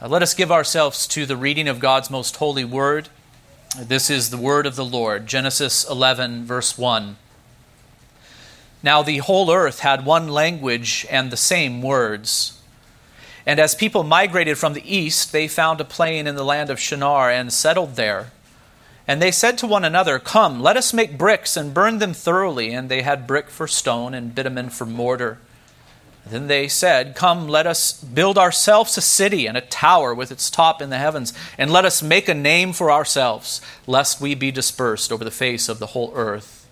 Uh, let us give ourselves to the reading of God's most holy word. This is the word of the Lord, Genesis 11, verse 1. Now the whole earth had one language and the same words. And as people migrated from the east, they found a plain in the land of Shinar and settled there. And they said to one another, Come, let us make bricks and burn them thoroughly. And they had brick for stone and bitumen for mortar. Then they said, Come, let us build ourselves a city and a tower with its top in the heavens, and let us make a name for ourselves, lest we be dispersed over the face of the whole earth.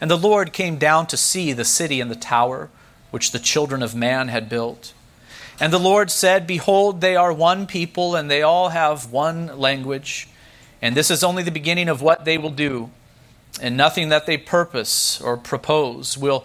And the Lord came down to see the city and the tower which the children of man had built. And the Lord said, Behold, they are one people, and they all have one language. And this is only the beginning of what they will do. And nothing that they purpose or propose will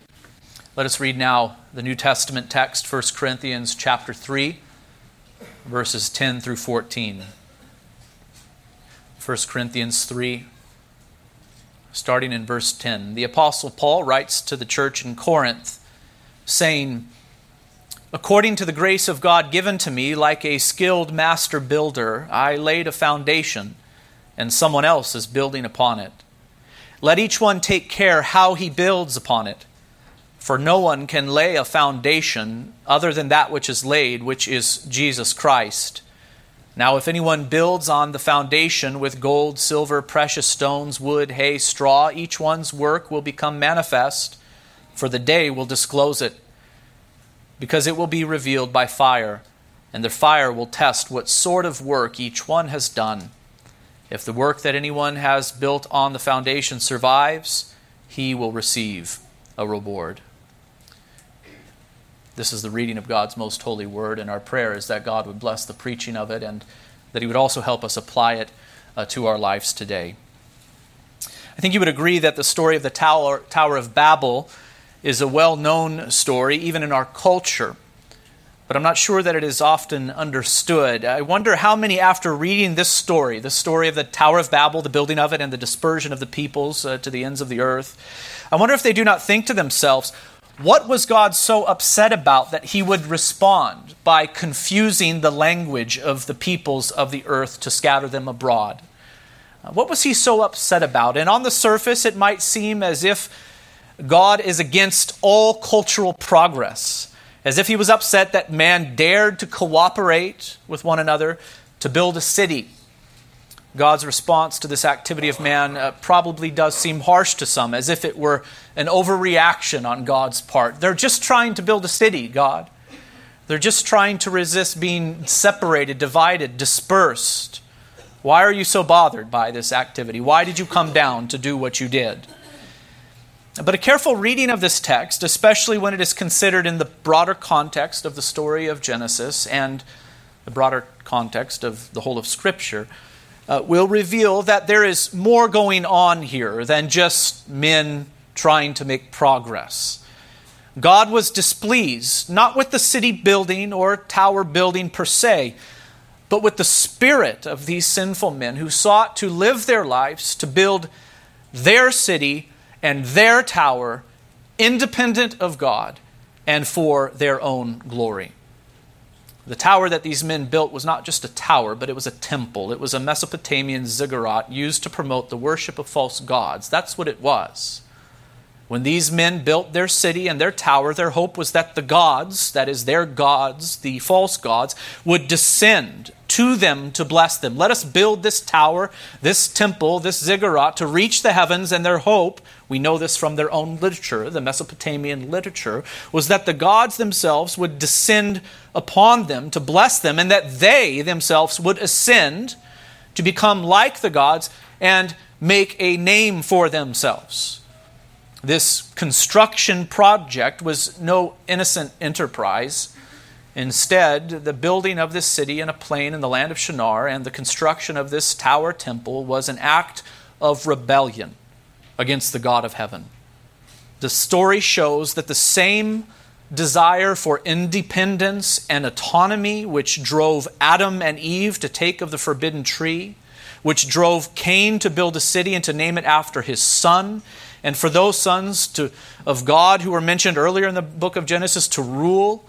Let us read now the New Testament text, 1 Corinthians chapter 3, verses 10 through 14. 1 Corinthians 3, starting in verse 10. The Apostle Paul writes to the church in Corinth, saying, According to the grace of God given to me, like a skilled master builder, I laid a foundation, and someone else is building upon it. Let each one take care how he builds upon it. For no one can lay a foundation other than that which is laid, which is Jesus Christ. Now, if anyone builds on the foundation with gold, silver, precious stones, wood, hay, straw, each one's work will become manifest, for the day will disclose it, because it will be revealed by fire, and the fire will test what sort of work each one has done. If the work that anyone has built on the foundation survives, he will receive a reward. This is the reading of God's most holy word, and our prayer is that God would bless the preaching of it and that He would also help us apply it uh, to our lives today. I think you would agree that the story of the Tower, Tower of Babel is a well known story, even in our culture, but I'm not sure that it is often understood. I wonder how many, after reading this story, the story of the Tower of Babel, the building of it, and the dispersion of the peoples uh, to the ends of the earth, I wonder if they do not think to themselves, what was God so upset about that he would respond by confusing the language of the peoples of the earth to scatter them abroad? Uh, what was he so upset about? And on the surface, it might seem as if God is against all cultural progress, as if he was upset that man dared to cooperate with one another to build a city God's response to this activity of man uh, probably does seem harsh to some, as if it were an overreaction on God's part. They're just trying to build a city, God. They're just trying to resist being separated, divided, dispersed. Why are you so bothered by this activity? Why did you come down to do what you did? But a careful reading of this text, especially when it is considered in the broader context of the story of Genesis and the broader context of the whole of Scripture, uh, will reveal that there is more going on here than just men trying to make progress. God was displeased not with the city building or tower building per se, but with the spirit of these sinful men who sought to live their lives to build their city and their tower independent of God and for their own glory. The tower that these men built was not just a tower, but it was a temple. It was a Mesopotamian ziggurat used to promote the worship of false gods. That's what it was. When these men built their city and their tower, their hope was that the gods, that is, their gods, the false gods, would descend to them to bless them. Let us build this tower, this temple, this ziggurat to reach the heavens, and their hope, we know this from their own literature, the Mesopotamian literature, was that the gods themselves would descend upon them to bless them, and that they themselves would ascend to become like the gods and make a name for themselves. This construction project was no innocent enterprise. Instead, the building of this city in a plain in the land of Shinar and the construction of this tower temple was an act of rebellion against the God of heaven. The story shows that the same desire for independence and autonomy which drove Adam and Eve to take of the forbidden tree, which drove Cain to build a city and to name it after his son, and for those sons to, of God who were mentioned earlier in the book of Genesis to rule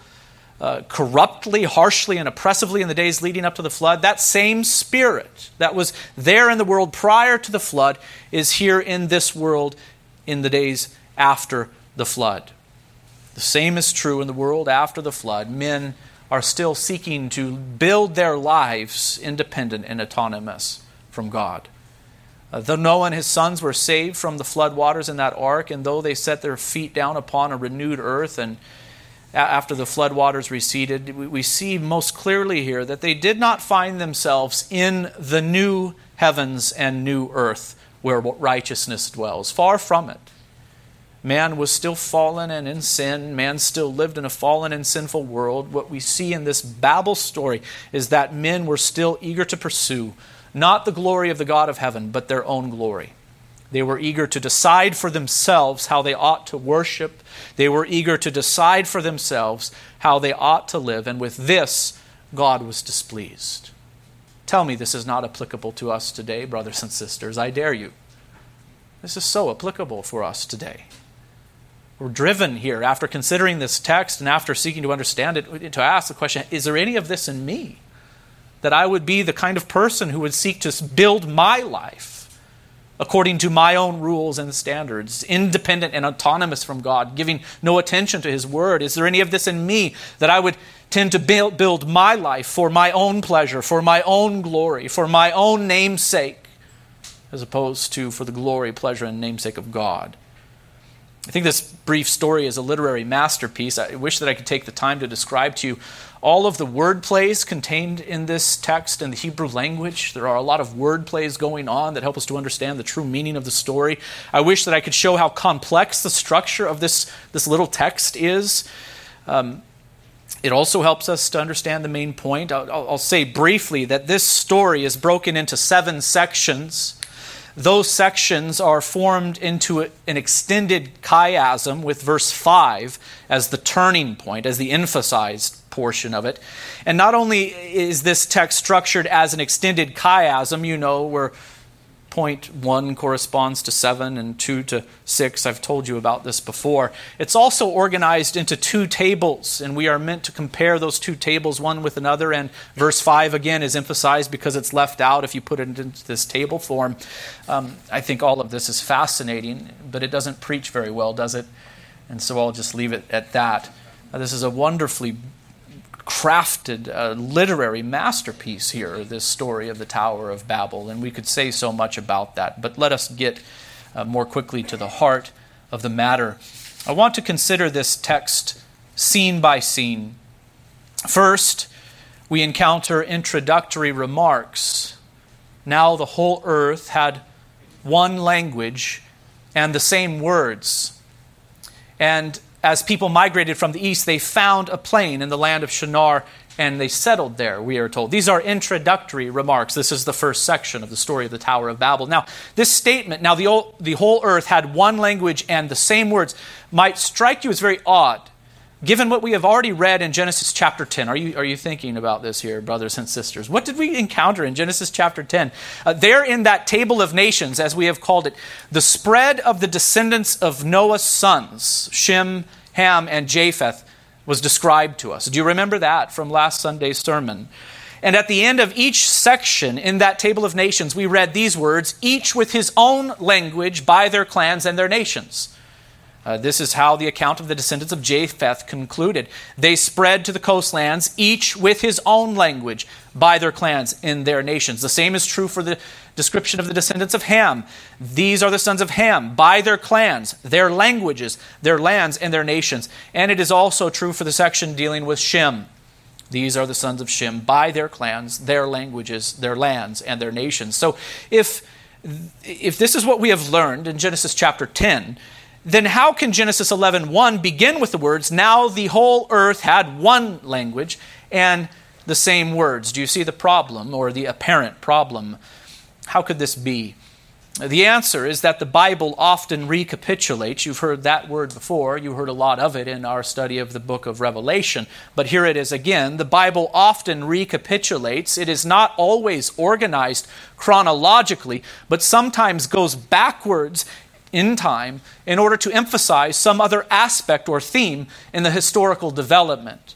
uh, corruptly, harshly, and oppressively in the days leading up to the flood, that same spirit that was there in the world prior to the flood is here in this world in the days after the flood. The same is true in the world after the flood. Men are still seeking to build their lives independent and autonomous from God. Uh, though Noah and his sons were saved from the flood waters in that ark, and though they set their feet down upon a renewed earth and after the floodwaters receded, we see most clearly here that they did not find themselves in the new heavens and new earth where righteousness dwells. Far from it. Man was still fallen and in sin. Man still lived in a fallen and sinful world. What we see in this Babel story is that men were still eager to pursue not the glory of the God of heaven, but their own glory. They were eager to decide for themselves how they ought to worship. They were eager to decide for themselves how they ought to live. And with this, God was displeased. Tell me this is not applicable to us today, brothers and sisters. I dare you. This is so applicable for us today. We're driven here, after considering this text and after seeking to understand it, to ask the question is there any of this in me? That I would be the kind of person who would seek to build my life according to my own rules and standards, independent and autonomous from God, giving no attention to His Word? Is there any of this in me that I would tend to build, build my life for my own pleasure, for my own glory, for my own namesake, as opposed to for the glory, pleasure, and namesake of God? I think this brief story is a literary masterpiece. I wish that I could take the time to describe to you all of the word plays contained in this text in the Hebrew language. There are a lot of word plays going on that help us to understand the true meaning of the story. I wish that I could show how complex the structure of this, this little text is. Um, it also helps us to understand the main point. I'll, I'll say briefly that this story is broken into seven sections those sections are formed into an extended chiasm with verse 5 as the turning point, as the emphasized portion of it. And not only is this text structured as an extended chiasm, you know, where point 1 corresponds to 7 and 2 to 6. I've told you about this before. It's also organized into two tables, and we are meant to compare those two tables one with another. And verse 5 again is emphasized because it's left out if you put it into this table form. Um, I think all of this is fascinating, but it doesn't preach very well, does it? And so I'll just leave it at that. This is a wonderfully crafted a literary masterpiece here, this story of the Tower of Babel, and we could say so much about that. But let us get uh, more quickly to the heart of the matter. I want to consider this text scene by scene. First, we encounter introductory remarks. Now the whole earth had one language and the same words. And as people migrated from the east, they found a plain in the land of Shinar and they settled there, we are told. These are introductory remarks. This is the first section of the story of the Tower of Babel. Now, this statement, now the, old, the whole earth had one language and the same words, might strike you as very odd given what we have already read in Genesis chapter 10. Are you, are you thinking about this here, brothers and sisters? What did we encounter in Genesis chapter 10? Uh, there in that table of nations, as we have called it, the spread of the descendants of Noah's sons, Shem, Ham, and Japheth, was described to us. Do you remember that from last Sunday's sermon? And at the end of each section in that table of nations, we read these words, each with his own language by their clans and their nations. Uh, this is how the account of the descendants of Japheth concluded. They spread to the coastlands, each with his own language, by their clans in their nations. The same is true for the description of the descendants of Ham. These are the sons of Ham, by their clans, their languages, their lands, and their nations. And it is also true for the section dealing with Shem. These are the sons of Shem, by their clans, their languages, their lands, and their nations. So if, if this is what we have learned in Genesis chapter 10, then how can Genesis 11:1 begin with the words, "Now the whole earth had one language and the same words"? Do you see the problem or the apparent problem? How could this be? The answer is that the Bible often recapitulates. You've heard that word before. You heard a lot of it in our study of the book of Revelation. But here it is again. The Bible often recapitulates. It is not always organized chronologically, but sometimes goes backwards in time in order to emphasize some other aspect or theme in the historical development.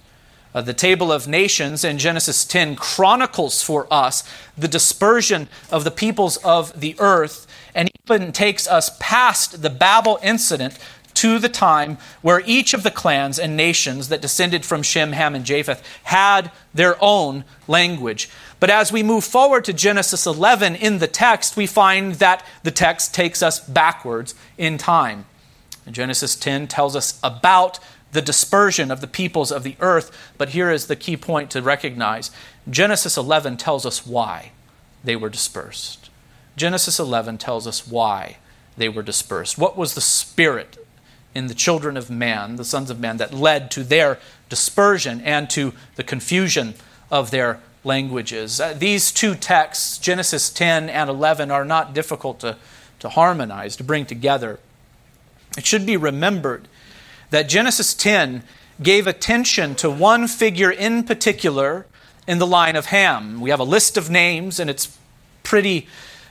Uh, the table of nations in Genesis 10 chronicles for us the dispersion of the peoples of the earth and even takes us past the Babel incident to the time where each of the clans and nations that descended from Shem, Ham, and Japheth had their own language. But as we move forward to Genesis 11 in the text, we find that the text takes us backwards in time. Genesis 10 tells us about the dispersion of the peoples of the earth, but here is the key point to recognize Genesis 11 tells us why they were dispersed. Genesis 11 tells us why they were dispersed. What was the spirit in the children of man, the sons of man, that led to their dispersion and to the confusion of their languages? Uh, these two texts, Genesis 10 and 11, are not difficult to, to harmonize, to bring together. It should be remembered that Genesis 10 gave attention to one figure in particular in the line of Ham. We have a list of names, and it's pretty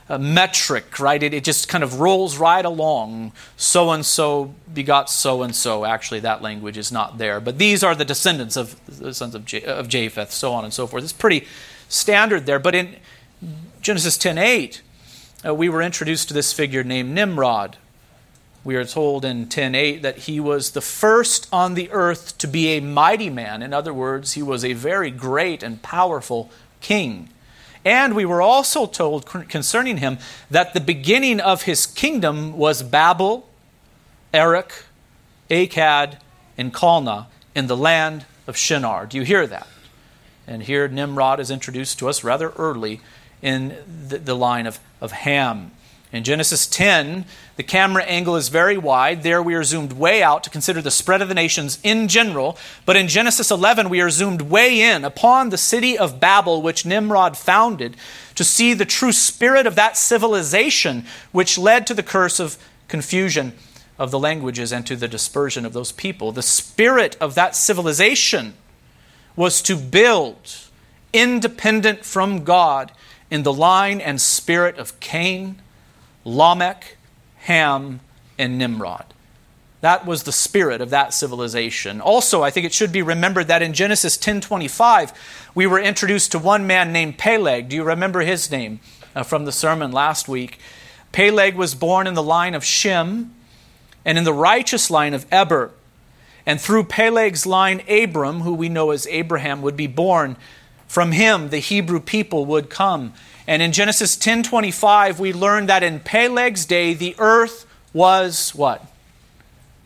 metric, right? It, it just kind of rolls right along. So and so begot so and so. Actually, that language is not there. But these are the descendants of the sons of, J- of Japheth, so on and so forth. It's pretty standard there. But in Genesis 10 8, uh, we were introduced to this figure named Nimrod. We are told in 10:8 that he was the first on the earth to be a mighty man. In other words, he was a very great and powerful king. And we were also told concerning him that the beginning of his kingdom was Babel, Erech, Akkad, and Calneh in the land of Shinar. Do you hear that? And here Nimrod is introduced to us rather early in the, the line of, of Ham. In Genesis 10, the camera angle is very wide. There we are zoomed way out to consider the spread of the nations in general. But in Genesis 11, we are zoomed way in upon the city of Babel, which Nimrod founded, to see the true spirit of that civilization, which led to the curse of confusion of the languages and to the dispersion of those people. The spirit of that civilization was to build independent from God in the line and spirit of Cain Lamech, Ham, and Nimrod. That was the spirit of that civilization. Also, I think it should be remembered that in Genesis 10:25, we were introduced to one man named Peleg. Do you remember his name uh, from the sermon last week? Peleg was born in the line of Shem and in the righteous line of Eber. And through Peleg's line, Abram, who we know as Abraham, would be born. From him, the Hebrew people would come. And in Genesis 10:25 we learn that in Peleg's day the earth was what?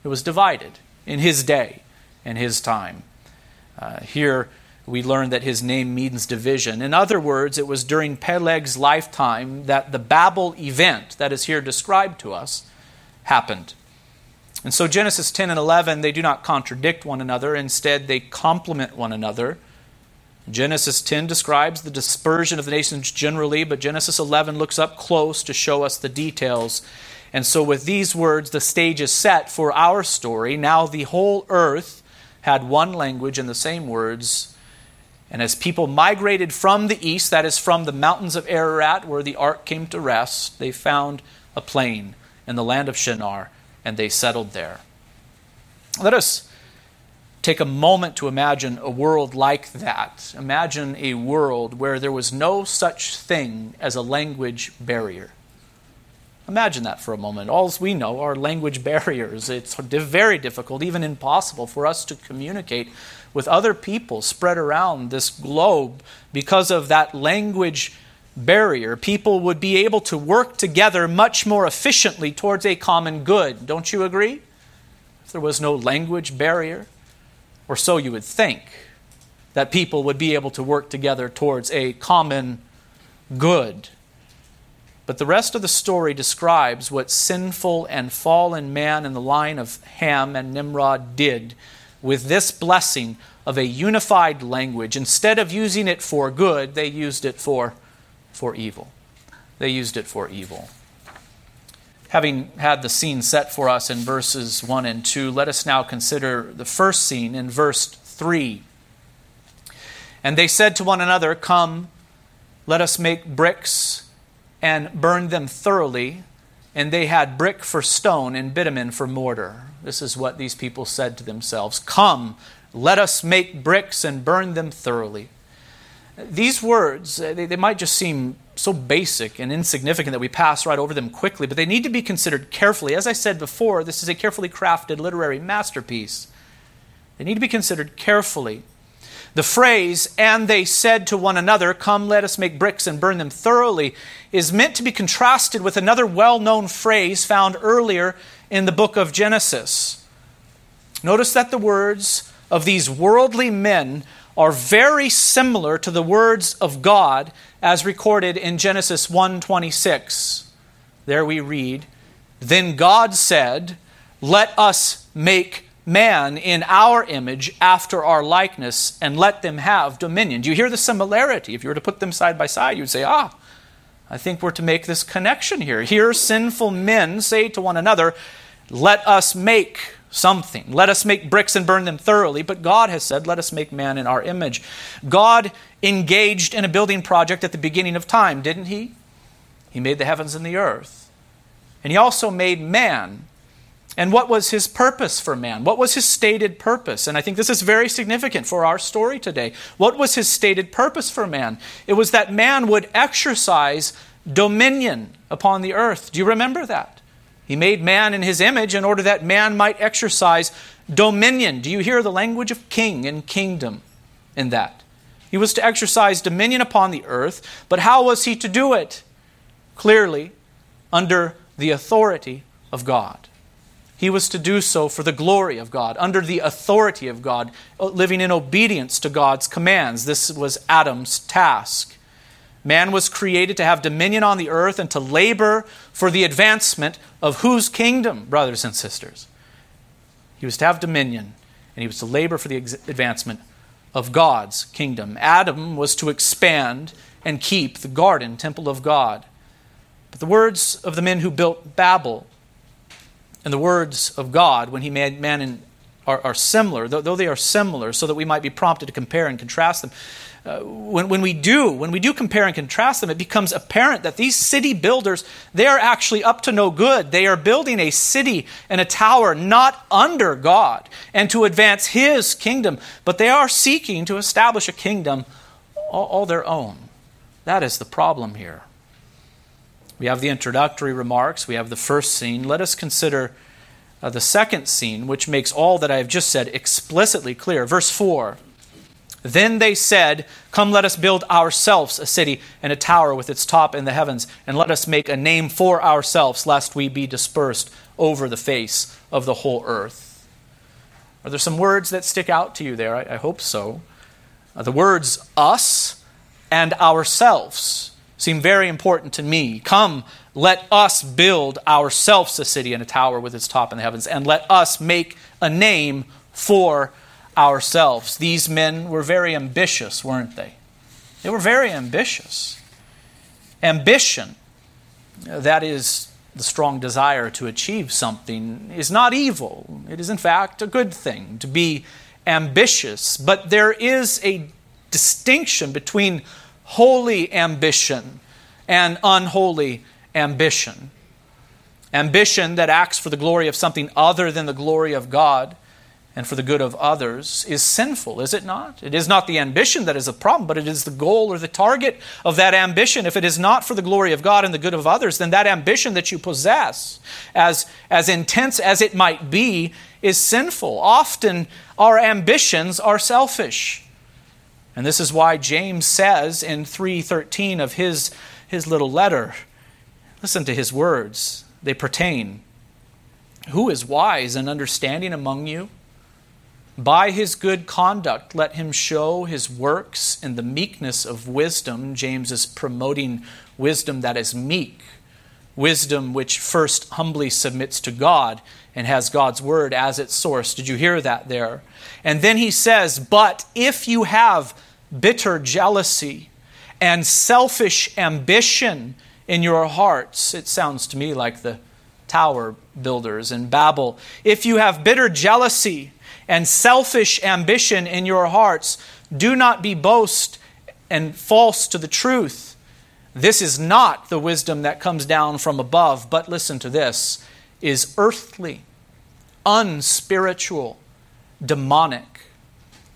It was divided in his day and his time. Uh, here we learn that his name means division. In other words, it was during Peleg's lifetime that the Babel event that is here described to us happened. And so Genesis 10 and 11, they do not contradict one another. Instead, they complement one another. Genesis 10 describes the dispersion of the nations generally, but Genesis 11 looks up close to show us the details. And so, with these words, the stage is set for our story. Now, the whole earth had one language and the same words. And as people migrated from the east, that is, from the mountains of Ararat, where the ark came to rest, they found a plain in the land of Shinar, and they settled there. Let us take a moment to imagine a world like that. Imagine a world where there was no such thing as a language barrier. Imagine that for a moment. All we know are language barriers. It's very difficult, even impossible, for us to communicate with other people spread around this globe because of that language barrier. People would be able to work together much more efficiently towards a common good. Don't you agree? If there was no language barrier, or so you would think, that people would be able to work together towards a common good. But the rest of the story describes what sinful and fallen man in the line of Ham and Nimrod did with this blessing of a unified language. Instead of using it for good, they used it for, for evil. They used it for evil. Having had the scene set for us in verses 1 and 2, let us now consider the first scene in verse 3. And they said to one another, Come, let us make bricks and burn them thoroughly. And they had brick for stone and bitumen for mortar. This is what these people said to themselves Come, let us make bricks and burn them thoroughly. These words, uh, they, they might just seem so basic and insignificant that we pass right over them quickly, but they need to be considered carefully. As I said before, this is a carefully crafted literary masterpiece. They need to be considered carefully. The phrase, and they said to one another, Come, let us make bricks and burn them thoroughly, is meant to be contrasted with another well known phrase found earlier in the book of Genesis. Notice that the words of these worldly men are very similar to the words of God as recorded in Genesis 1:26. There we read, "Then God said, let us make man in our image after our likeness and let them have dominion." Do you hear the similarity? If you were to put them side by side, you'd say, "Ah, I think we're to make this connection here. Here sinful men say to one another, let us make something. Let us make bricks and burn them thoroughly. But God has said, Let us make man in our image. God engaged in a building project at the beginning of time, didn't He? He made the heavens and the earth. And He also made man. And what was His purpose for man? What was His stated purpose? And I think this is very significant for our story today. What was His stated purpose for man? It was that man would exercise dominion upon the earth. Do you remember that? He made man in his image in order that man might exercise dominion. Do you hear the language of king and kingdom in that? He was to exercise dominion upon the earth, but how was he to do it? Clearly, under the authority of God. He was to do so for the glory of God, under the authority of God, living in obedience to God's commands. This was Adam's task. Man was created to have dominion on the earth and to labor for the advancement of whose kingdom, brothers and sisters? He was to have dominion, and he was to labor for the advancement of God's kingdom. Adam was to expand and keep the garden temple of God. But the words of the men who built Babel and the words of God when he made man in, are, are similar, though, though they are similar, so that we might be prompted to compare and contrast them uh, when, when we do, when we do compare and contrast them, it becomes apparent that these city builders, they are actually up to no good. They are building a city and a tower not under God and to advance His kingdom, but they are seeking to establish a kingdom all, all their own. That is the problem here. We have the introductory remarks, we have the first scene. Let us consider uh, the second scene, which makes all that I have just said explicitly clear. Verse 4. Then they said, Come, let us build ourselves a city and a tower with its top in the heavens, and let us make a name for ourselves, lest we be dispersed over the face of the whole earth. Are there some words that stick out to you there? I, I hope so. Uh, the words us and ourselves seem very important to me. Come, let us build ourselves a city and a tower with its top in the heavens, and let us make a name for ourselves. These men were very ambitious, weren't they? They were very ambitious. Ambition, that is the strong desire to achieve something, is not evil. It is, in fact, a good thing to be ambitious. But there is a distinction between holy ambition and unholy ambition. Ambition that acts for the glory of something other than the glory of God and for the good of others is sinful, is it not? It is not the ambition that is the problem, but it is the goal or the target of that ambition. If it is not for the glory of God and the good of others, then that ambition that you possess, as, as intense as it might be, is sinful. Often our ambitions are selfish. And this is why James says in 3:13 of his, his little letter, listen to his words. They pertain. Who is wise and understanding among you? By his good conduct, let him show his works in the meekness of wisdom. James is promoting wisdom that is meek, wisdom which first humbly submits to God and has God's word as its source. Did you hear that there? And then he says, But if you have bitter jealousy and selfish ambition in your hearts, it sounds to me like the tower builders in Babel. If you have bitter jealousy and selfish ambition in your hearts, do not be boast and false to the truth. This is not the wisdom that comes down from above, but listen to this is earthly, unspiritual, demonic.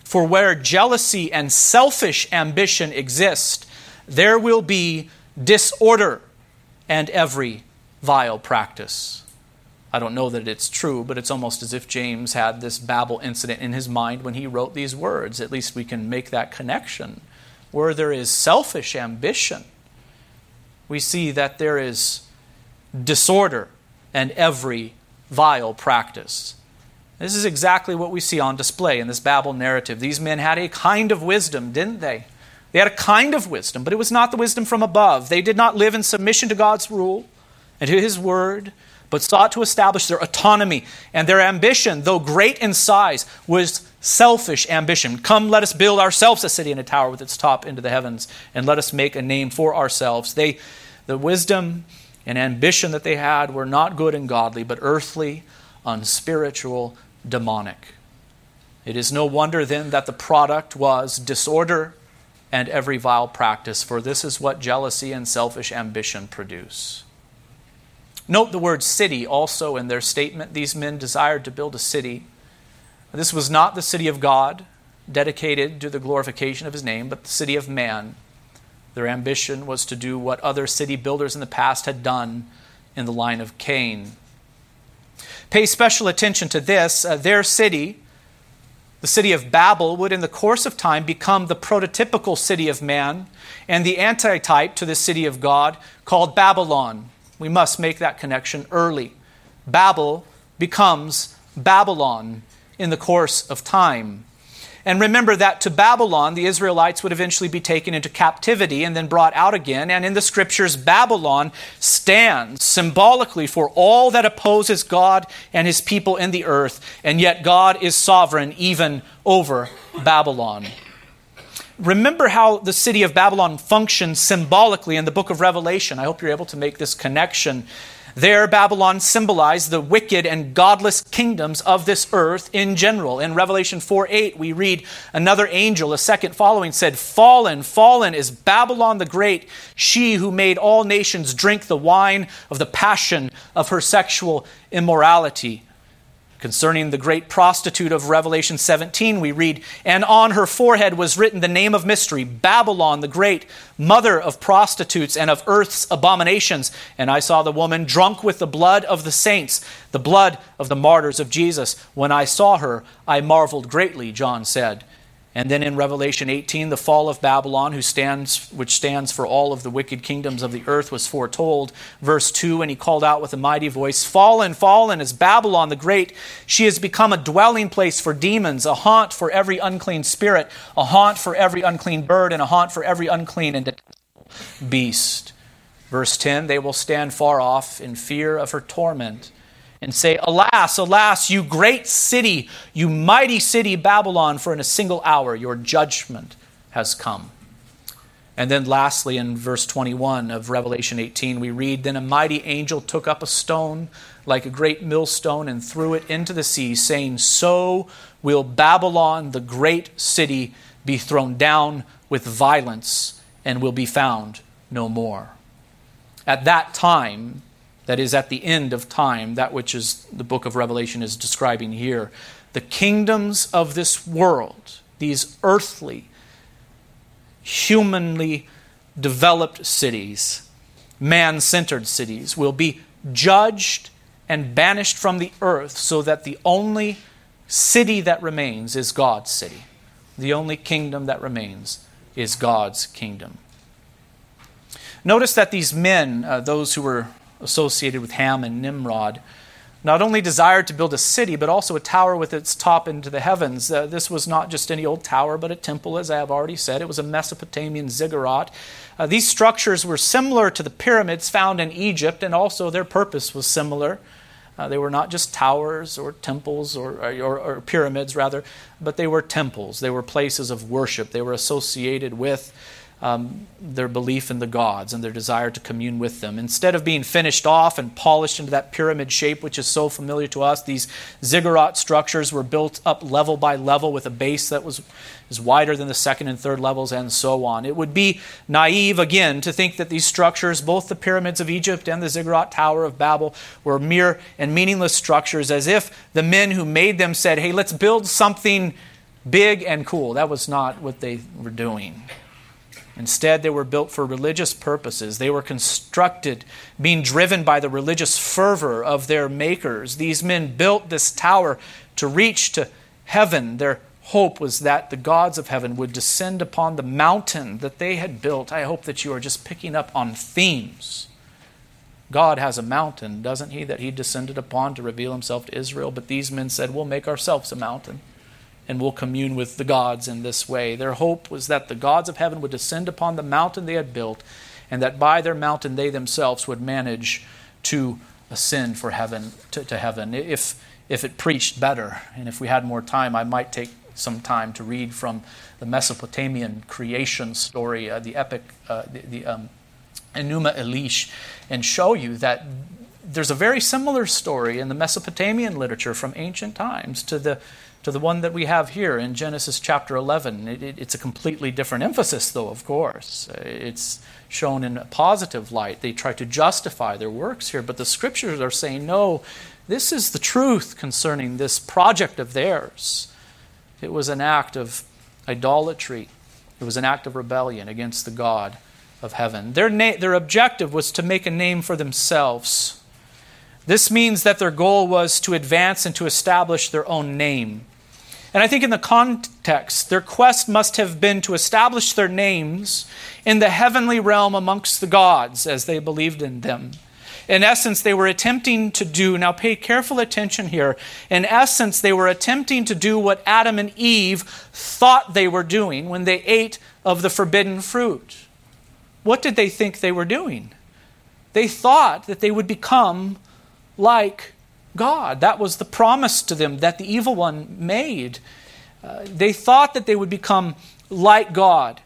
For where jealousy and selfish ambition exist, there will be disorder and every vile practice. I don't know that it's true, but it's almost as if James had this Babel incident in his mind when he wrote these words. At least we can make that connection. Where there is selfish ambition, we see that there is disorder and every vile practice. This is exactly what we see on display in this Babel narrative. These men had a kind of wisdom, didn't they? They had a kind of wisdom, but it was not the wisdom from above. They did not live in submission to God's rule and to His word, but sought to establish their autonomy. And their ambition, though great in size, was selfish ambition. Come, let us build ourselves a city and a tower with its top into the heavens, and let us make a name for ourselves. They, the wisdom and ambition that they had were not good and godly, but earthly, unspiritual, demonic. It is no wonder then that the product was disorder and every vile practice, for this is what jealousy and selfish ambition produce. Note the word city also in their statement. These men desired to build a city. This was not the city of God, dedicated to the glorification of his name, but the city of man. Their ambition was to do what other city builders in the past had done in the line of Cain. Pay special attention to this. Uh, their city, the city of Babel, would in the course of time become the prototypical city of man and the antitype to the city of God called Babylon. We must make that connection early. Babel becomes Babylon in the course of time. And remember that to Babylon, the Israelites would eventually be taken into captivity and then brought out again. And in the scriptures, Babylon stands symbolically for all that opposes God and his people in the earth. And yet God is sovereign even over Babylon. Remember how the city of Babylon functions symbolically in the book of Revelation. I hope you're able to make this connection. There, Babylon symbolized the wicked and godless kingdoms of this earth in general. In Revelation 4 8, we read another angel, a second following, said, Fallen, fallen is Babylon the Great, she who made all nations drink the wine of the passion of her sexual immorality. Concerning the great prostitute of Revelation 17, we read, And on her forehead was written the name of mystery, Babylon the Great, mother of prostitutes and of earth's abominations. And I saw the woman drunk with the blood of the saints, the blood of the martyrs of Jesus. When I saw her, I marveled greatly, John said. And then in Revelation 18, the fall of Babylon, who stands, which stands for all of the wicked kingdoms of the earth, was foretold. Verse 2 And he called out with a mighty voice, Fallen, fallen is Babylon the Great. She has become a dwelling place for demons, a haunt for every unclean spirit, a haunt for every unclean bird, and a haunt for every unclean and beast. Verse 10 They will stand far off in fear of her torment and say, Alas, alas, you great city, you mighty city, Babylon, for in a single hour your judgment has come. And then, lastly, in verse 21 of Revelation 18, we read Then a mighty angel took up a stone like a great millstone and threw it into the sea, saying, So will Babylon, the great city, be thrown down with violence and will be found no more. At that time, that is at the end of time, that which is the book of Revelation is describing here. The kingdoms of this world, these earthly, humanly developed cities, man centered cities, will be judged and banished from the earth so that the only city that remains is God's city. The only kingdom that remains is God's kingdom. Notice that these men, uh, those who were associated with Ham and Nimrod, not only desired to build a city, but also a tower with its top into the heavens. Uh, this was not just any old tower, but a temple, as I have already said. It was a Mesopotamian ziggurat. Uh, these structures were similar to the pyramids found in Egypt, and also their purpose was similar. Uh, they were not just towers or temples or, or, or, pyramids, rather, but they were temples. They were places of worship. They were associated with um, their belief in the gods and their desire to commune with them. Instead of being finished off and polished into that pyramid shape, which is so familiar to us, these ziggurat structures were built up level by level with a base that was is wider than the second and third levels, and so on. It would be naive, again, to think that these structures, both the pyramids of Egypt and the ziggurat tower of Babel, were mere and meaningless structures, as if the men who made them said, hey, let's build something big and cool. That was not what they were doing. Instead, they were built for religious purposes. They were constructed being driven by the religious fervor of their makers. These men built this tower to reach to heaven. Their hope was that the gods of heaven would descend upon the mountain that they had built. I hope that you are just picking up on themes. God has a mountain, doesn't he, that he descended upon to reveal himself to Israel? But these men said, We'll make ourselves a mountain and will commune with the gods in this way. Their hope was that the gods of heaven would descend upon the mountain they had built, and that by their mountain they themselves would manage to ascend for heaven to, to heaven. If if it preached better, and if we had more time, I might take some time to read from the Mesopotamian creation story, uh, the epic, uh, the, the um, Enuma Elish, and show you that there's a very similar story in the Mesopotamian literature from ancient times to the to the one that we have here in Genesis chapter 11. It, it, it's a completely different emphasis, though, of course. Uh, it's shown in a positive light. They try to justify their works here, but the scriptures are saying, no, this is the truth concerning this project of theirs. It was an act of idolatry, it was an act of rebellion against the God of heaven. Their, na- their objective was to make a name for themselves. This means that their goal was to advance and to establish their own name. And I think in the context, their quest must have been to establish their names in the heavenly realm amongst the gods as they believed in them. In essence, they were attempting to do, now pay careful attention here. In essence, they were attempting to do what Adam and Eve thought they were doing when they ate of the forbidden fruit. What did they think they were doing? They thought that they would become like God. That was the promise to them that the evil one made. Uh, they thought that they would become like God.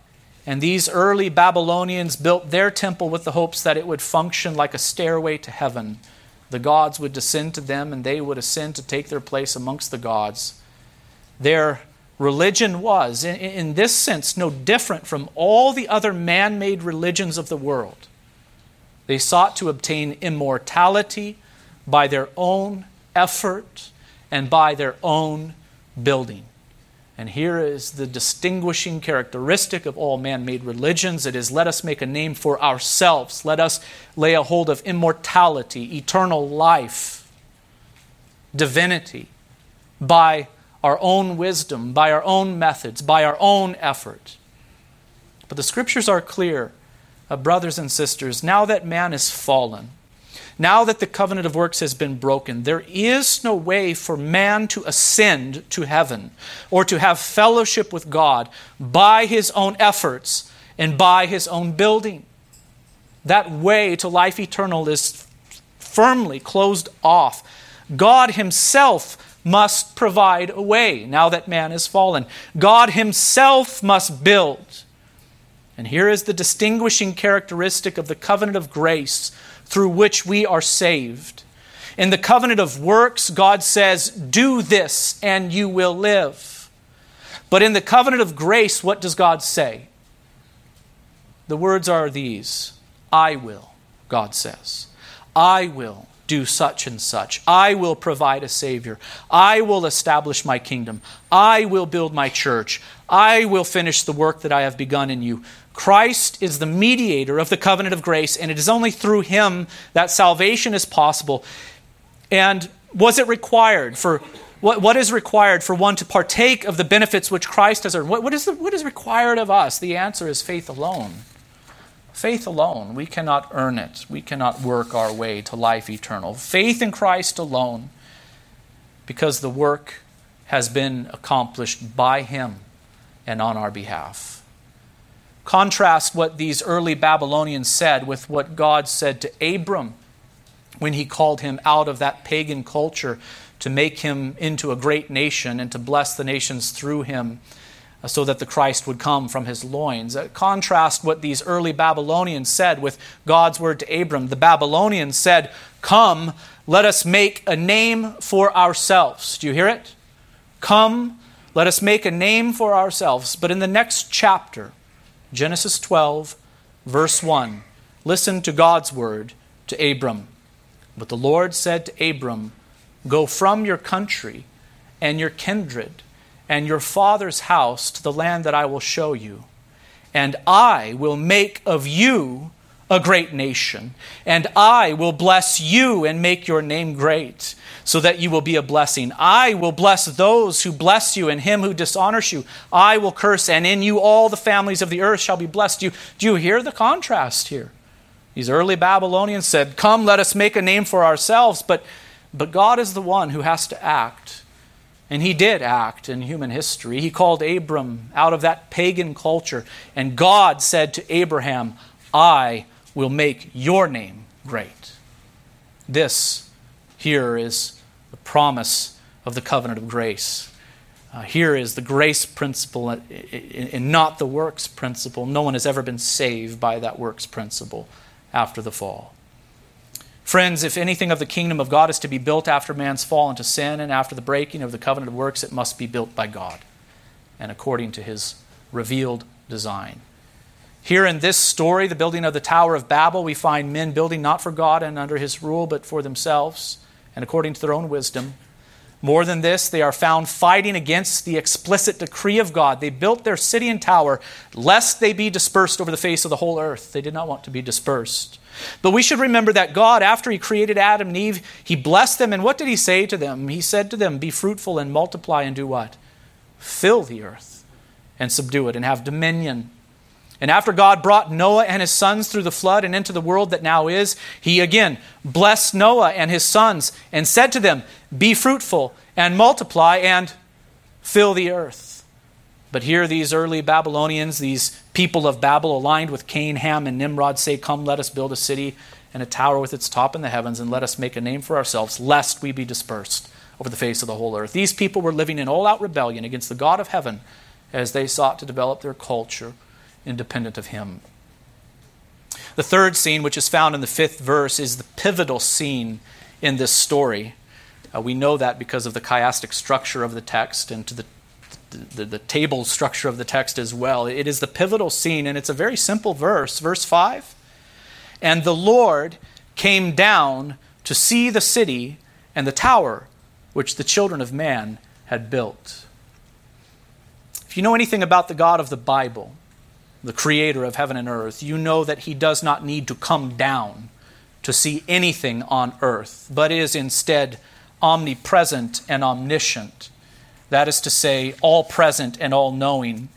And these early Babylonians built their temple with the hopes that it would function like a stairway to heaven. The gods would descend to them and they would ascend to take their place amongst the gods. Their religion was, in, in this sense, no different from all the other man made religions of the world. They sought to obtain immortality by their own effort and by their own building. And here is the distinguishing characteristic of all man made religions it is let us make a name for ourselves, let us lay a hold of immortality, eternal life, divinity, by our own wisdom, by our own methods, by our own effort. But the scriptures are clear, uh, brothers and sisters, now that man is fallen, now that the covenant of works has been broken, there is no way for man to ascend to heaven or to have fellowship with God by his own efforts and by his own building. That way to life eternal is firmly closed off. God Himself must provide a way now that man is fallen. God Himself must build. And here is the distinguishing characteristic of the covenant of grace through which we are saved. In the covenant of works, God says, Do this and you will live. But in the covenant of grace, what does God say? The words are these I will, God says. I will do such and such. I will provide a Savior. I will establish my kingdom. I will build my church. I will finish the work that I have begun in you. Christ is the mediator of the covenant of grace, and it is only through him that salvation is possible. And was it required for what, what is required for one to partake of the benefits which Christ has earned? What, what, is the, what is required of us? The answer is faith alone. Faith alone. We cannot earn it. We cannot work our way to life eternal. Faith in Christ alone, because the work has been accomplished by Him and on our behalf. Contrast what these early Babylonians said with what God said to Abram when he called him out of that pagan culture to make him into a great nation and to bless the nations through him uh, so that the Christ would come from his loins. Uh, contrast what these early Babylonians said with God's word to Abram. The Babylonians said, Come, let us make a name for ourselves. Do you hear it? Come, let us make a name for ourselves. But in the next chapter, Genesis 12, verse 1, listen to God's word to Abram. But the Lord said to Abram, Go from your country and your kindred and your father's house to the land that I will show you. And I will make of you a great nation, and I will bless you and make your name great, so that you will be a blessing. I will bless those who bless you, and him who dishonors you I will curse, and in you all the families of the earth shall be blessed. Do you, do you hear the contrast here? These early Babylonians said, Come, let us make a name for ourselves, but, but God is the one who has to act. And he did act in human history. He called Abram out of that pagan culture. And God said to Abraham, I will make your name great. This here is the promise of the covenant of grace. Uh, here is the grace principle and not the works principle. No one has ever been saved by that works principle after the fall. Friends, if anything of the kingdom of God is to be built after man's fall into sin and after the breaking of the covenant of works, it must be built by God and according to his revealed design. Here in this story, the building of the Tower of Babel, we find men building not for God and under his rule, but for themselves and according to their own wisdom. More than this, they are found fighting against the explicit decree of God. They built their city and tower lest they be dispersed over the face of the whole earth. They did not want to be dispersed. But we should remember that God, after He created Adam and Eve, He blessed them. And what did He say to them? He said to them, Be fruitful and multiply and do what? Fill the earth and subdue it and have dominion. And after God brought Noah and his sons through the flood and into the world that now is, He again blessed Noah and his sons and said to them, Be fruitful and multiply and fill the earth. But here, these early Babylonians, these people of Babel, aligned with Cain, Ham, and Nimrod, say, Come, let us build a city and a tower with its top in the heavens, and let us make a name for ourselves, lest we be dispersed over the face of the whole earth. These people were living in all out rebellion against the God of heaven as they sought to develop their culture independent of Him. The third scene, which is found in the fifth verse, is the pivotal scene in this story. Uh, we know that because of the chiastic structure of the text and to the the, the, table structure of the text as well. It is the pivotal scene, and it's a very simple verse. Verse 5 And the Lord came down to see the city and the tower which the children of man had built. If you know anything about the God of the Bible, the creator of heaven and earth, you know that he does not need to come down to see anything on earth, but is instead omnipresent and omniscient that is to say, all present and all knowing.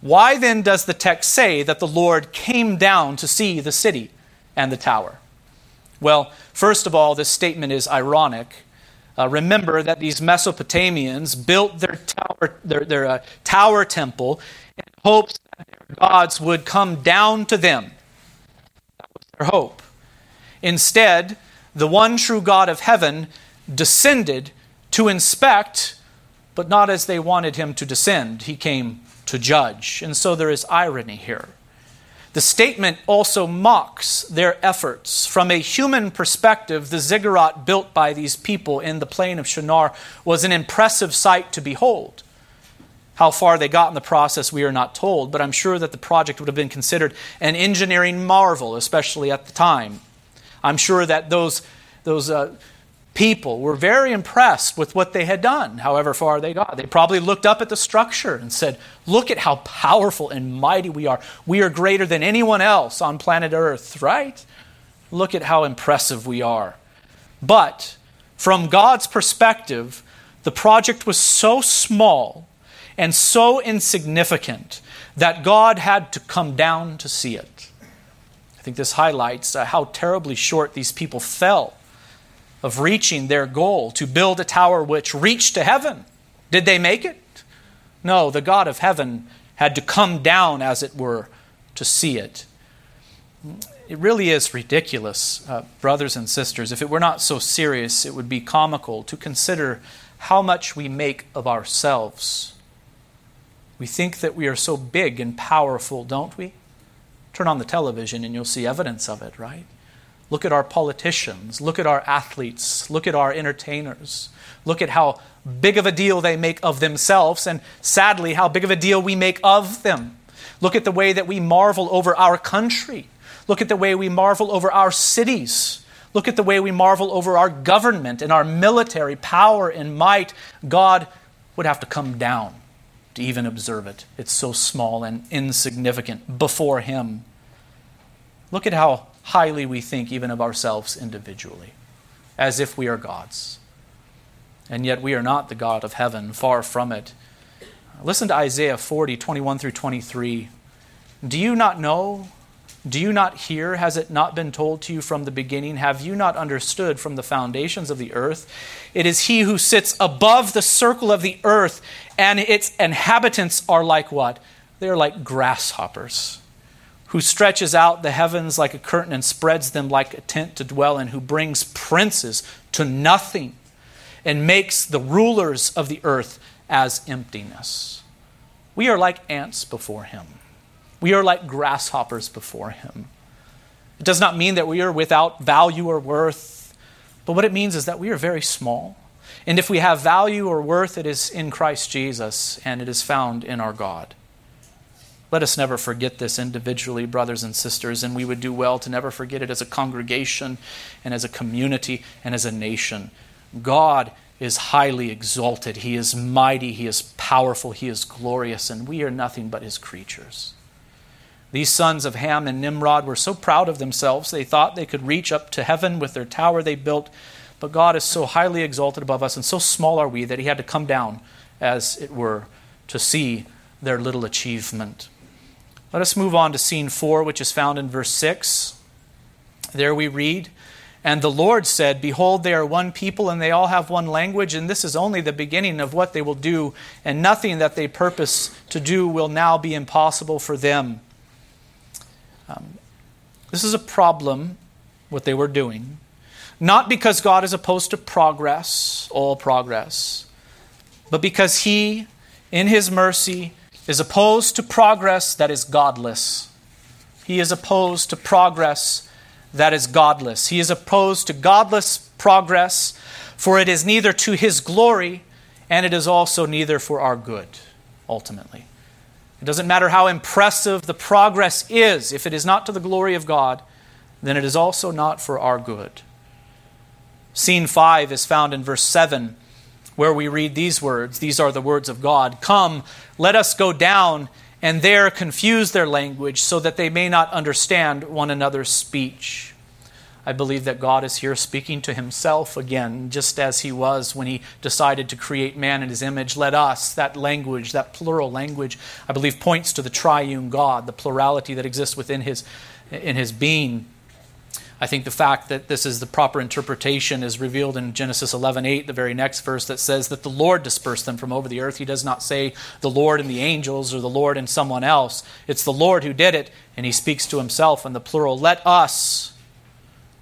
Why then does the text say that the Lord came down to see the city and the tower? Well, first of all, this statement is ironic. Uh, remember that these Mesopotamians built their tower, their, their uh, tower temple in hopes gods would come down to them. That was their hope. Instead, the one true God of heaven descended to inspect but not as they wanted him to descend. He came to judge. And so there is irony here. The statement also mocks their efforts. From a human perspective, the ziggurat built by these people in the plain of Shinar was an impressive sight to behold. How far they got in the process, we are not told, but I'm sure that the project would have been considered an engineering marvel, especially at the time. I'm sure that those, those uh, people were very impressed with what they had done, however far they got. They probably looked up at the structure and said, Look at how powerful and mighty we are. We are greater than anyone else on planet Earth, right? Look at how impressive we are. But from God's perspective, the project was so small and so insignificant that God had to come down to see it. I think this highlights uh, how terribly short these people fell of reaching their goal to build a tower which reached to heaven. Did they make it? No, the God of heaven had to come down, as it were, to see it. It really is ridiculous, uh, brothers and sisters. If it were not so serious, it would be comical to consider how much we make of ourselves. We think that we are so big and powerful, don't we? Turn on the television and you'll see evidence of it, right? Look at our politicians. Look at our athletes. Look at our entertainers. Look at how big of a deal they make of themselves, and sadly, how big of a deal we make of them. Look at the way that we marvel over our country. Look at the way we marvel over our cities. Look at the way we marvel over our government and our military power and might. God would have to come down to even observe it. It's so small and insignificant before Him. Look at how highly we think even of ourselves individually, as if we are gods. And yet we are not the God of heaven, far from it. Listen to Isaiah 40, 21 through 23. Do you not know? Do you not hear? Has it not been told to you from the beginning? Have you not understood from the foundations of the earth? It is He who sits above the circle of the earth, and its inhabitants are like what? They are like grasshoppers who stretches out the heavens like a curtain and spreads them like a tent to dwell in, who brings princes to nothing and makes the rulers of the earth as emptiness. We are like ants before him. We are like grasshoppers before him. It does not mean that we are without value or worth, but what it means is that we are very small. And if we have value or worth, it is in Christ Jesus and it is found in our God. Let us never forget this individually, brothers and sisters, and we would do well to never forget it as a congregation and as a community and as a nation. God is highly exalted. He is mighty. He is powerful. He is glorious, and we are nothing but his creatures. These sons of Ham and Nimrod were so proud of themselves, they thought they could reach up to heaven with their tower they built. But God is so highly exalted above us, and so small are we, that He had to come down, as it were, to see their little achievement. Let us move on to scene four, which is found in verse 6. There we read, And the Lord said, Behold, they are one people, and they all have one language, and this is only the beginning of what they will do, and nothing that they purpose to do will now be impossible for them. Um, this is a problem, what they were doing. Not because God is opposed to progress, all progress, but because He, in His mercy, is opposed to progress that is godless. He is opposed to progress that is godless. He is opposed to godless progress, for it is neither to his glory and it is also neither for our good, ultimately. It doesn't matter how impressive the progress is, if it is not to the glory of God, then it is also not for our good. Scene 5 is found in verse 7 where we read these words. These are the words of God Come, let us go down and there confuse their language so that they may not understand one another's speech. I believe that God is here speaking to himself again, just as he was when he decided to create man in his image. Let us, that language, that plural language, I believe points to the triune God, the plurality that exists within his, in his being. I think the fact that this is the proper interpretation is revealed in Genesis 11:8, the very next verse that says that the Lord dispersed them from over the earth. He does not say the Lord and the angels or the Lord and someone else. It's the Lord who did it, and he speaks to himself in the plural. Let us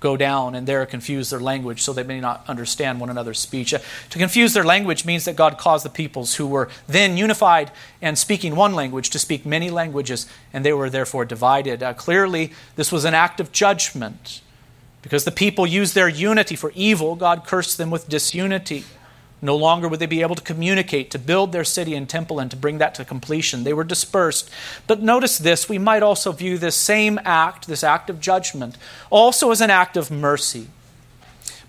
go down and there confuse their language so they may not understand one another's speech. Uh, to confuse their language means that God caused the peoples who were then unified and speaking one language to speak many languages, and they were therefore divided. Uh, clearly, this was an act of judgment. Because the people used their unity for evil, God cursed them with disunity. No longer would they be able to communicate, to build their city and temple, and to bring that to completion. They were dispersed. But notice this we might also view this same act, this act of judgment, also as an act of mercy.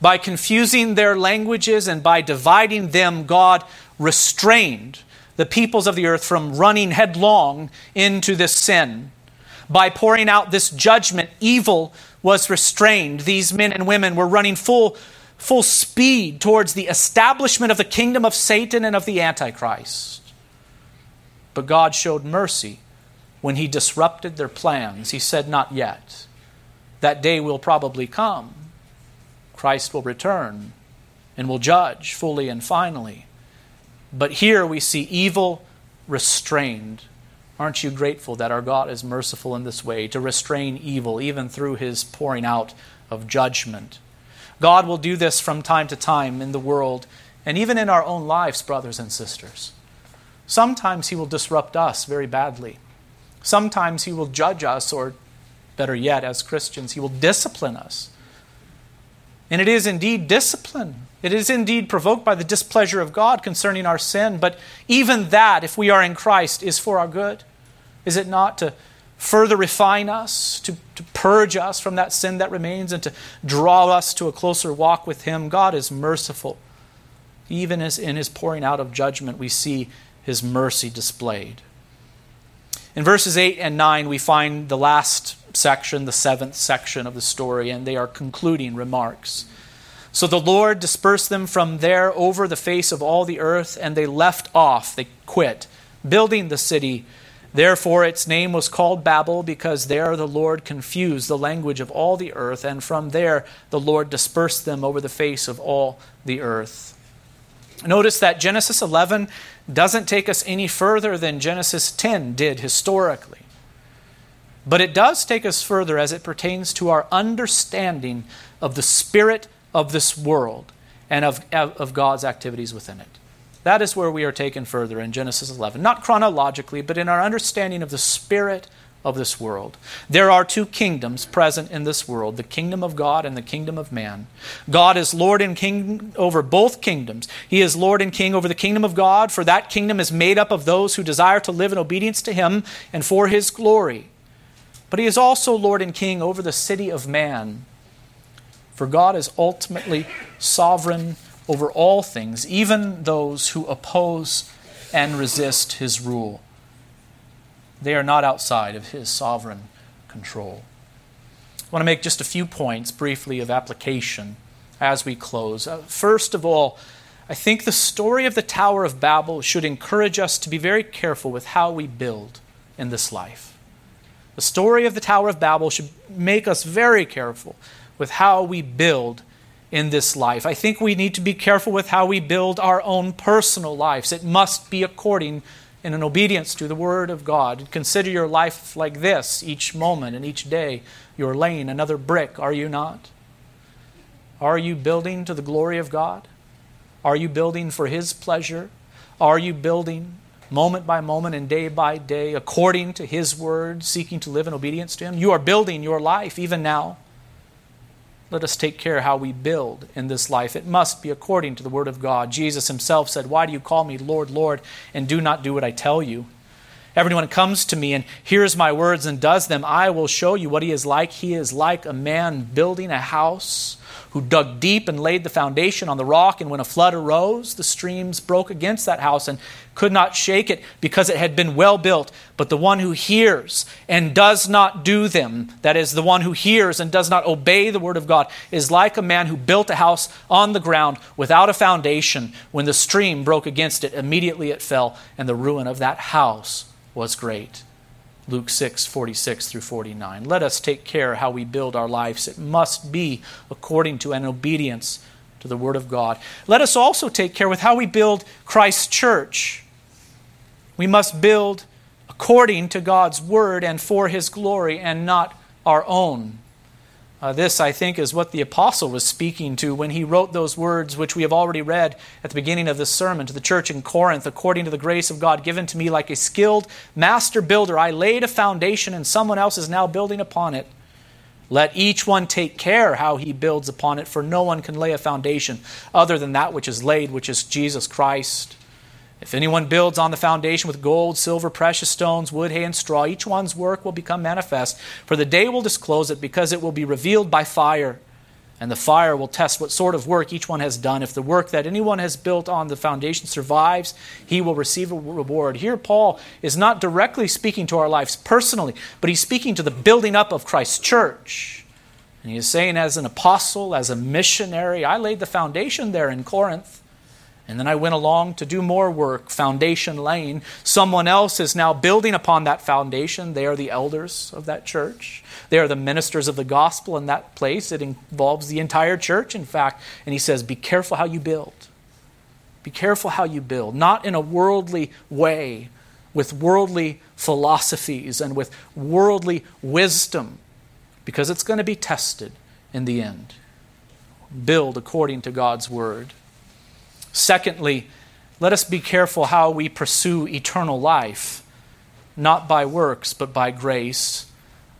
By confusing their languages and by dividing them, God restrained the peoples of the earth from running headlong into this sin. By pouring out this judgment, evil was restrained. These men and women were running full, full speed towards the establishment of the kingdom of Satan and of the Antichrist. But God showed mercy when He disrupted their plans. He said, Not yet. that day will probably come. Christ will return and will judge fully and finally. But here we see evil restrained. Aren't you grateful that our God is merciful in this way to restrain evil, even through his pouring out of judgment? God will do this from time to time in the world and even in our own lives, brothers and sisters. Sometimes he will disrupt us very badly. Sometimes he will judge us, or better yet, as Christians, he will discipline us. And it is indeed discipline. It is indeed provoked by the displeasure of God concerning our sin. But even that, if we are in Christ, is for our good. Is it not to further refine us, to, to purge us from that sin that remains, and to draw us to a closer walk with Him? God is merciful. Even as in His pouring out of judgment, we see His mercy displayed. In verses 8 and 9, we find the last section, the seventh section of the story, and they are concluding remarks. So the Lord dispersed them from there over the face of all the earth, and they left off, they quit, building the city. Therefore its name was called Babel, because there the Lord confused the language of all the earth, and from there the Lord dispersed them over the face of all the earth. Notice that Genesis 11 doesn't take us any further than Genesis 10 did historically. But it does take us further as it pertains to our understanding of the spirit of this world and of, of God's activities within it. That is where we are taken further in Genesis 11. Not chronologically, but in our understanding of the spirit of this world. There are two kingdoms present in this world the kingdom of God and the kingdom of man. God is Lord and King over both kingdoms. He is Lord and King over the kingdom of God, for that kingdom is made up of those who desire to live in obedience to Him and for His glory. But He is also Lord and King over the city of man. For God is ultimately sovereign over all things, even those who oppose and resist His rule. They are not outside of his sovereign control. I want to make just a few points briefly of application as we close. Uh, first of all, I think the story of the Tower of Babel should encourage us to be very careful with how we build in this life. The story of the Tower of Babel should make us very careful with how we build in this life. I think we need to be careful with how we build our own personal lives. It must be according and in obedience to the Word of God. Consider your life like this each moment and each day. You're laying another brick, are you not? Are you building to the glory of God? Are you building for His pleasure? Are you building moment by moment and day by day according to His Word, seeking to live in obedience to Him? You are building your life even now let us take care how we build in this life. It must be according to the Word of God. Jesus himself said, Why do you call me Lord, Lord, and do not do what I tell you? Everyone comes to me and hears my words and does them, I will show you what he is like. He is like a man building a house who dug deep and laid the foundation on the rock, and when a flood arose, the streams broke against that house and could not shake it because it had been well built. But the one who hears and does not do them, that is, the one who hears and does not obey the word of God, is like a man who built a house on the ground without a foundation. When the stream broke against it, immediately it fell, and the ruin of that house was great. Luke 6, 46 through 49. Let us take care how we build our lives. It must be according to an obedience to the Word of God. Let us also take care with how we build Christ's church. We must build according to God's Word and for His glory and not our own. Uh, this, I think, is what the apostle was speaking to when he wrote those words, which we have already read at the beginning of this sermon to the church in Corinth. According to the grace of God given to me, like a skilled master builder, I laid a foundation, and someone else is now building upon it. Let each one take care how he builds upon it, for no one can lay a foundation other than that which is laid, which is Jesus Christ. If anyone builds on the foundation with gold, silver, precious stones, wood, hay, and straw, each one's work will become manifest, for the day will disclose it, because it will be revealed by fire. And the fire will test what sort of work each one has done. If the work that anyone has built on the foundation survives, he will receive a reward. Here, Paul is not directly speaking to our lives personally, but he's speaking to the building up of Christ's church. And he is saying, as an apostle, as a missionary, I laid the foundation there in Corinth. And then I went along to do more work, foundation laying. Someone else is now building upon that foundation. They are the elders of that church. They are the ministers of the gospel in that place. It involves the entire church, in fact. And he says, Be careful how you build. Be careful how you build, not in a worldly way, with worldly philosophies and with worldly wisdom, because it's going to be tested in the end. Build according to God's word. Secondly, let us be careful how we pursue eternal life, not by works, but by grace,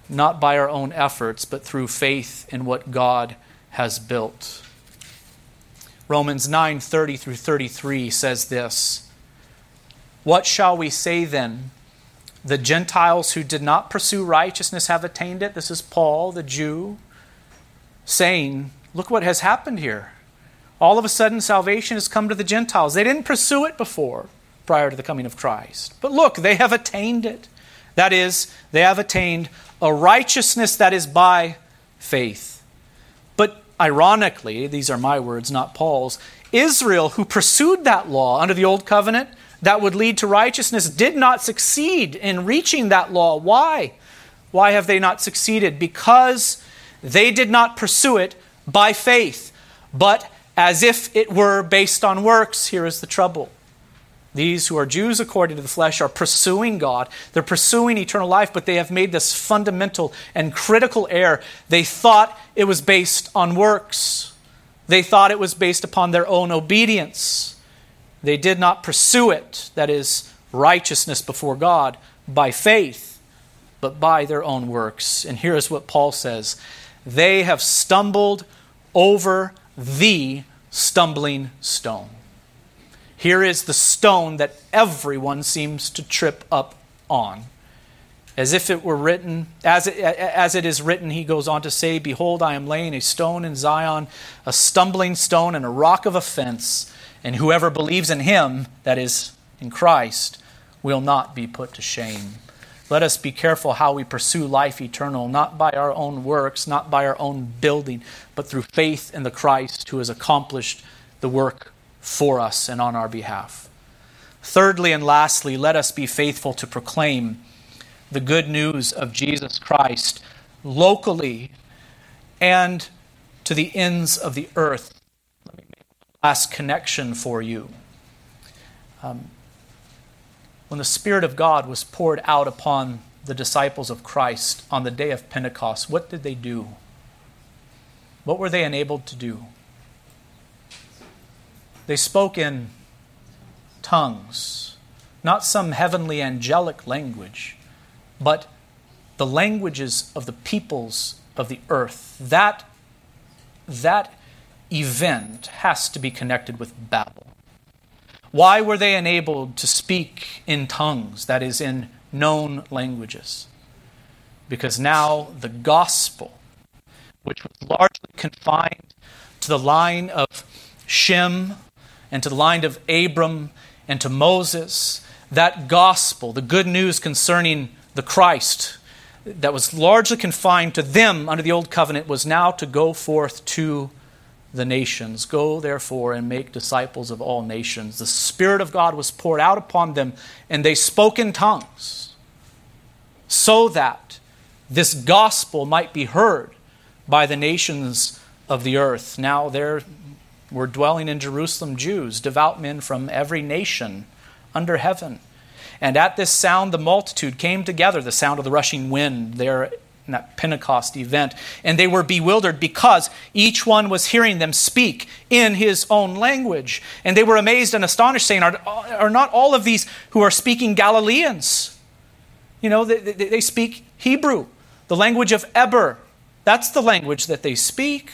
not by our own efforts, but through faith in what God has built. Romans 9:30 through 33 says this, What shall we say then? The Gentiles who did not pursue righteousness have attained it. This is Paul, the Jew, saying, Look what has happened here. All of a sudden, salvation has come to the Gentiles. They didn't pursue it before, prior to the coming of Christ. But look, they have attained it. That is, they have attained a righteousness that is by faith. But ironically, these are my words, not Paul's, Israel, who pursued that law under the Old Covenant that would lead to righteousness, did not succeed in reaching that law. Why? Why have they not succeeded? Because they did not pursue it by faith, but as if it were based on works, here is the trouble. These who are Jews according to the flesh are pursuing God. They're pursuing eternal life, but they have made this fundamental and critical error. They thought it was based on works, they thought it was based upon their own obedience. They did not pursue it, that is, righteousness before God, by faith, but by their own works. And here is what Paul says they have stumbled over the stumbling stone. Here is the stone that everyone seems to trip up on. As if it were written, as it, as it is written, he goes on to say, Behold, I am laying a stone in Zion, a stumbling stone and a rock of offense, and whoever believes in him, that is, in Christ, will not be put to shame. Let us be careful how we pursue life eternal, not by our own works, not by our own building, but through faith in the Christ who has accomplished the work for us and on our behalf. Thirdly and lastly, let us be faithful to proclaim the good news of Jesus Christ locally and to the ends of the earth. Let me make last connection for you. Um, when the Spirit of God was poured out upon the disciples of Christ on the day of Pentecost, what did they do? What were they enabled to do? They spoke in tongues, not some heavenly angelic language, but the languages of the peoples of the earth. That, that event has to be connected with Babel. Why were they enabled to speak in tongues, that is, in known languages? Because now the gospel, which was largely confined to the line of Shem and to the line of Abram and to Moses, that gospel, the good news concerning the Christ, that was largely confined to them under the old covenant, was now to go forth to the nations. Go, therefore, and make disciples of all nations. The Spirit of God was poured out upon them, and they spoke in tongues, so that this gospel might be heard by the nations of the earth. Now there were dwelling in Jerusalem Jews, devout men from every nation under heaven. And at this sound, the multitude came together, the sound of the rushing wind there in that Pentecost event. And they were bewildered because each one was hearing them speak in his own language. And they were amazed and astonished, saying, Are, are not all of these who are speaking Galileans? You know, they, they, they speak Hebrew, the language of Eber. That's the language that they speak.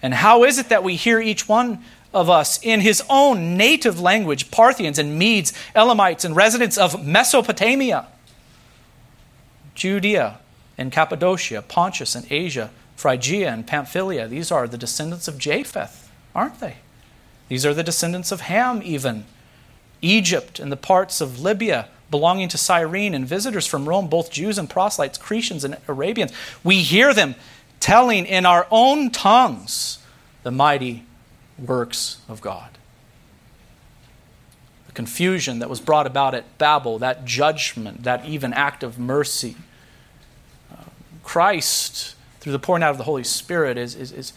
And how is it that we hear each one of us in his own native language, Parthians and Medes, Elamites, and residents of Mesopotamia, Judea, and Cappadocia, Pontus and Asia, Phrygia and Pamphylia. These are the descendants of Japheth, aren't they? These are the descendants of Ham, even. Egypt and the parts of Libya belonging to Cyrene and visitors from Rome, both Jews and proselytes, Cretians and Arabians. We hear them telling in our own tongues the mighty works of God. The confusion that was brought about at Babel, that judgment, that even act of mercy. Christ, through the pouring out of the Holy Spirit, is, is, is,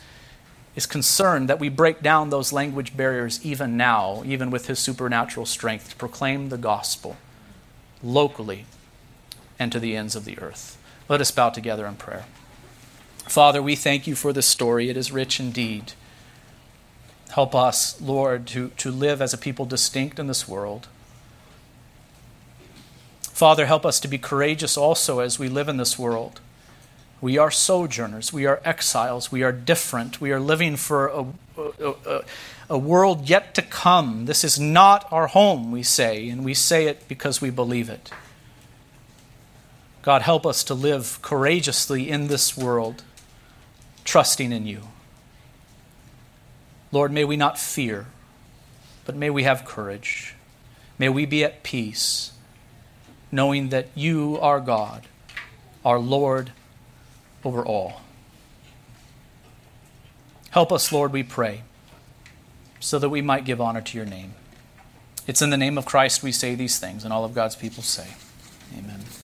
is concerned that we break down those language barriers even now, even with his supernatural strength, to proclaim the gospel locally and to the ends of the earth. Let us bow together in prayer. Father, we thank you for this story. It is rich indeed. Help us, Lord, to, to live as a people distinct in this world. Father, help us to be courageous also as we live in this world. We are sojourners, we are exiles, we are different, we are living for a, a, a, a, world yet to come. This is not our home, we say, and we say it because we believe it. God, help us to live courageously in this world, trusting in you. Lord, may we not fear, but may we have courage. May we be at peace, knowing that you are God, our Lord over all. Help us, Lord, we pray, so that we might give honor to your name. It's in the name of Christ we say these things, and all of God's people say.